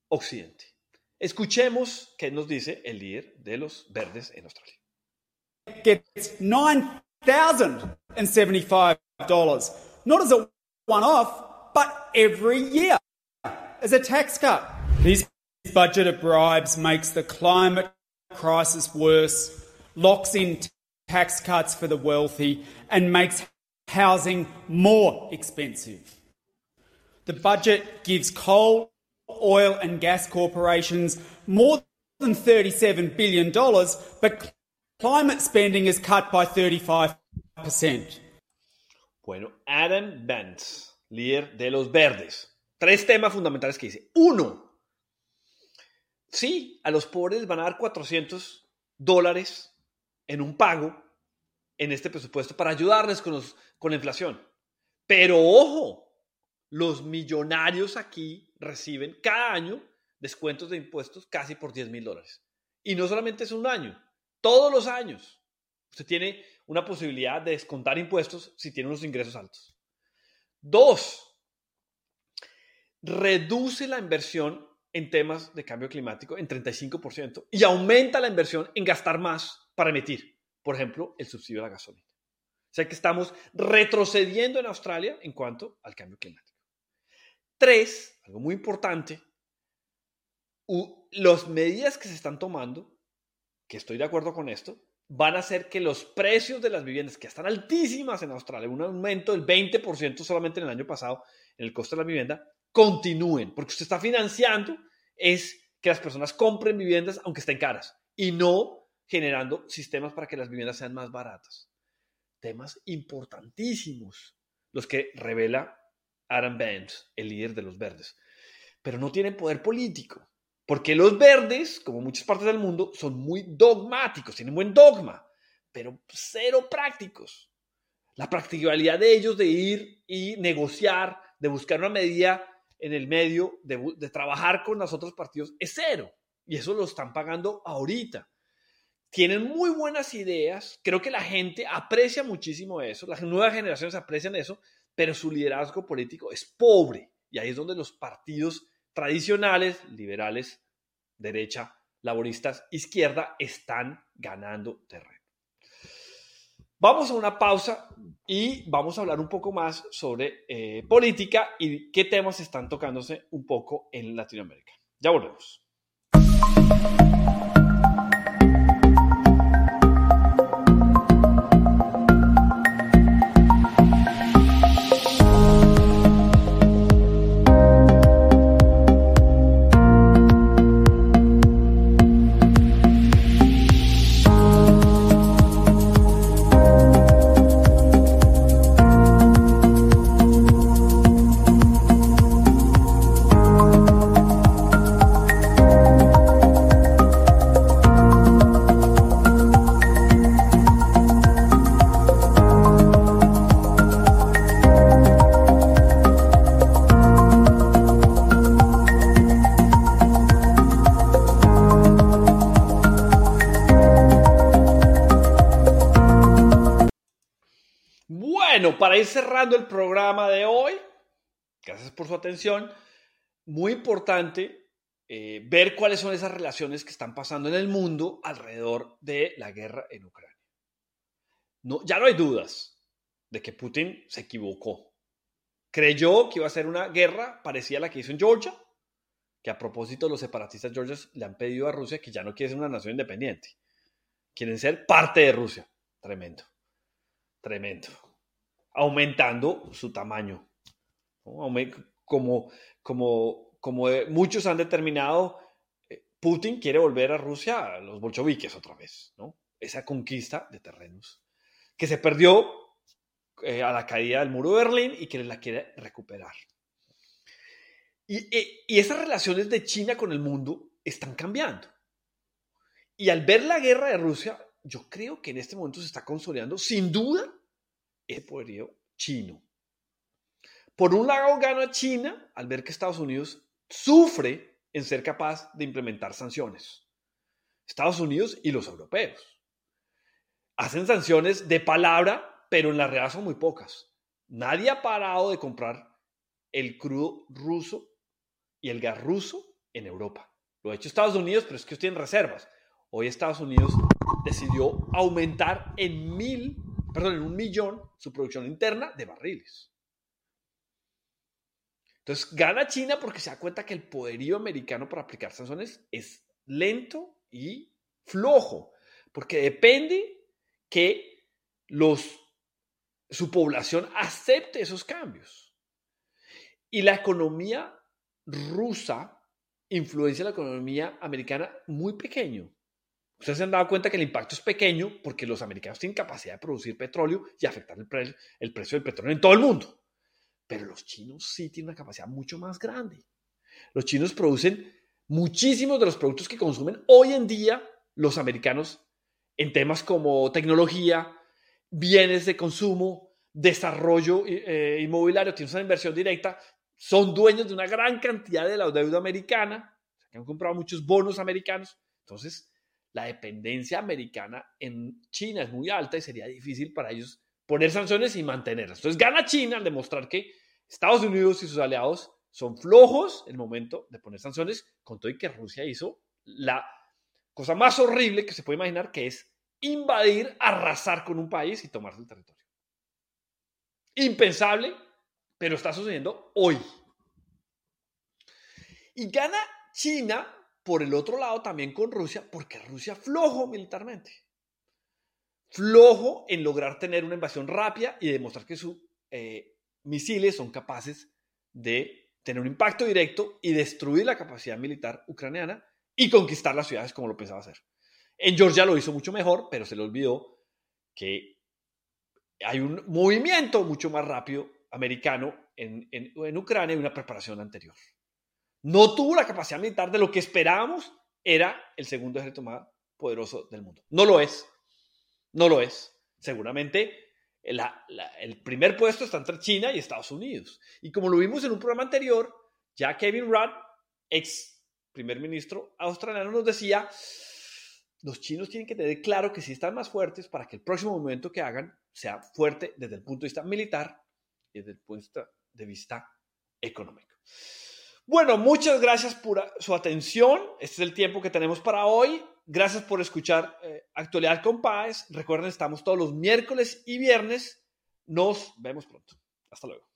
Occidente. Escuchemos qué nos dice el líder de los verdes en Australia. Gets $9,075, not as a one off, but every year as a tax cut. This budget of bribes makes the climate crisis worse, locks in tax cuts for the wealthy, and makes housing more expensive. The budget gives coal, oil, and gas corporations more than $37 billion, but climate spending is cut by 35%. Bueno, Adam Bentz, líder de los verdes. Tres temas fundamentales que dice. Uno, sí, a los pobres van a dar 400 dólares en un pago en este presupuesto para ayudarles con, con la inflación. Pero ojo, los millonarios aquí reciben cada año descuentos de impuestos casi por 10 mil dólares. Y no solamente es un año, todos los años. Usted tiene una posibilidad de descontar impuestos si tiene unos ingresos altos. Dos, reduce la inversión en temas de cambio climático en 35% y aumenta la inversión en gastar más para emitir por ejemplo, el subsidio a la gasolina. O sea que estamos retrocediendo en Australia en cuanto al cambio climático. Tres, algo muy importante, las medidas que se están tomando, que estoy de acuerdo con esto, van a hacer que los precios de las viviendas, que están altísimas en Australia, un aumento del 20% solamente en el año pasado en el costo de la vivienda, continúen, porque usted está financiando es que las personas compren viviendas aunque estén caras y no generando sistemas para que las viviendas sean más baratas. Temas importantísimos, los que revela Aaron Benz, el líder de los verdes. Pero no tienen poder político, porque los verdes, como muchas partes del mundo, son muy dogmáticos, tienen buen dogma, pero cero prácticos. La practicabilidad de ellos de ir y negociar, de buscar una medida en el medio, de, trabajar con los otros partidos, es cero. Y eso lo están pagando ahorita tienen muy buenas ideas, creo que la gente aprecia muchísimo eso, las nuevas generaciones aprecian eso, pero su liderazgo político es pobre. Y ahí es donde los partidos tradicionales, liberales, derecha, laboristas, izquierda, están ganando terreno. Vamos a una pausa y vamos a hablar un poco más sobre eh, política y qué temas están tocándose un poco en Latinoamérica. Ya volvemos. Cerrando el programa de hoy, gracias por su atención, muy importante eh, ver cuáles son esas relaciones que están pasando en el mundo alrededor de la guerra en Ucrania. No, ya no hay dudas de que Putin se equivocó. Creyó que iba a ser una guerra parecida a la que hizo en Georgia, que a propósito los separatistas georgios le han pedido a Rusia que ya no quieren ser una nación independiente. Quieren ser parte de Rusia. Tremendo. Tremendo. Aumentando su tamaño. Como, eh, muchos han determinado, eh, Putin quiere volver a Rusia a los bolcheviques otra vez. ¿no? Esa conquista de terrenos que se perdió eh, a la caída del muro de Berlín y que la quiere recuperar. Y, esas relaciones de China con el mundo están cambiando. Y al ver la guerra de Rusia, yo creo que en este momento se está consolidando, sin duda, el poderío chino. Por un lado, gana China al ver que Estados Unidos sufre en ser capaz de implementar sanciones. Estados Unidos y los europeos. Hacen sanciones de palabra, pero en la realidad son muy pocas. Nadie ha parado de comprar el crudo ruso y el gas ruso en Europa. Lo ha hecho Estados Unidos, pero es que tienen reservas. Hoy Estados Unidos decidió aumentar en mil, perdón, en un millón su producción interna de barriles. Entonces gana China porque se da cuenta que el poderío americano para aplicar sanciones es lento y flojo, porque depende que los, su población acepte esos cambios. Y la economía rusa influencia la economía americana muy pequeño. Ustedes se han dado cuenta que el impacto es pequeño porque los americanos tienen capacidad de producir petróleo y afectar el, precio del petróleo en todo el mundo. Pero los chinos sí tienen una capacidad mucho más grande. Los chinos producen muchísimos de los productos que consumen hoy en día los americanos en temas como tecnología, bienes de consumo, desarrollo eh, inmobiliario, tienen una inversión directa son dueños de una gran cantidad de la deuda americana, han comprado muchos bonos americanos. Entonces, la dependencia americana en China es muy alta y sería difícil para ellos poner sanciones y mantenerlas. Entonces, gana China al demostrar que Estados Unidos y sus aliados son flojos en el momento de poner sanciones, con todo y que Rusia hizo la cosa más horrible que se puede imaginar, que es invadir, arrasar con un país y tomarse el territorio. Impensable pero está sucediendo hoy. Y gana China por el otro lado también con Rusia, porque Rusia flojo militarmente. Flojo en lograr tener una invasión rápida y demostrar que sus eh, misiles son capaces de tener un impacto directo y destruir la capacidad militar ucraniana y conquistar las ciudades como lo pensaba hacer. En Georgia lo hizo mucho mejor, pero se le olvidó que hay un movimiento mucho más rápido americano en, en, Ucrania y una preparación anterior. No tuvo la capacidad militar de lo que esperábamos era el segundo ejército más poderoso del mundo. No lo es. No lo es. Seguramente el primer puesto está entre China y Estados Unidos. Y como lo vimos en un programa anterior, ya Kevin Rudd, ex primer ministro australiano, nos decía, los chinos tienen que tener claro que si están más fuertes para que el próximo movimiento que hagan sea fuerte desde el punto de vista militar y desde el punto de vista económico. Bueno, muchas gracias por su atención. Este es el tiempo que tenemos para hoy. Gracias por escuchar eh, Actualidad con Paz. Recuerden, estamos todos los miércoles y viernes. Nos vemos pronto. Hasta luego.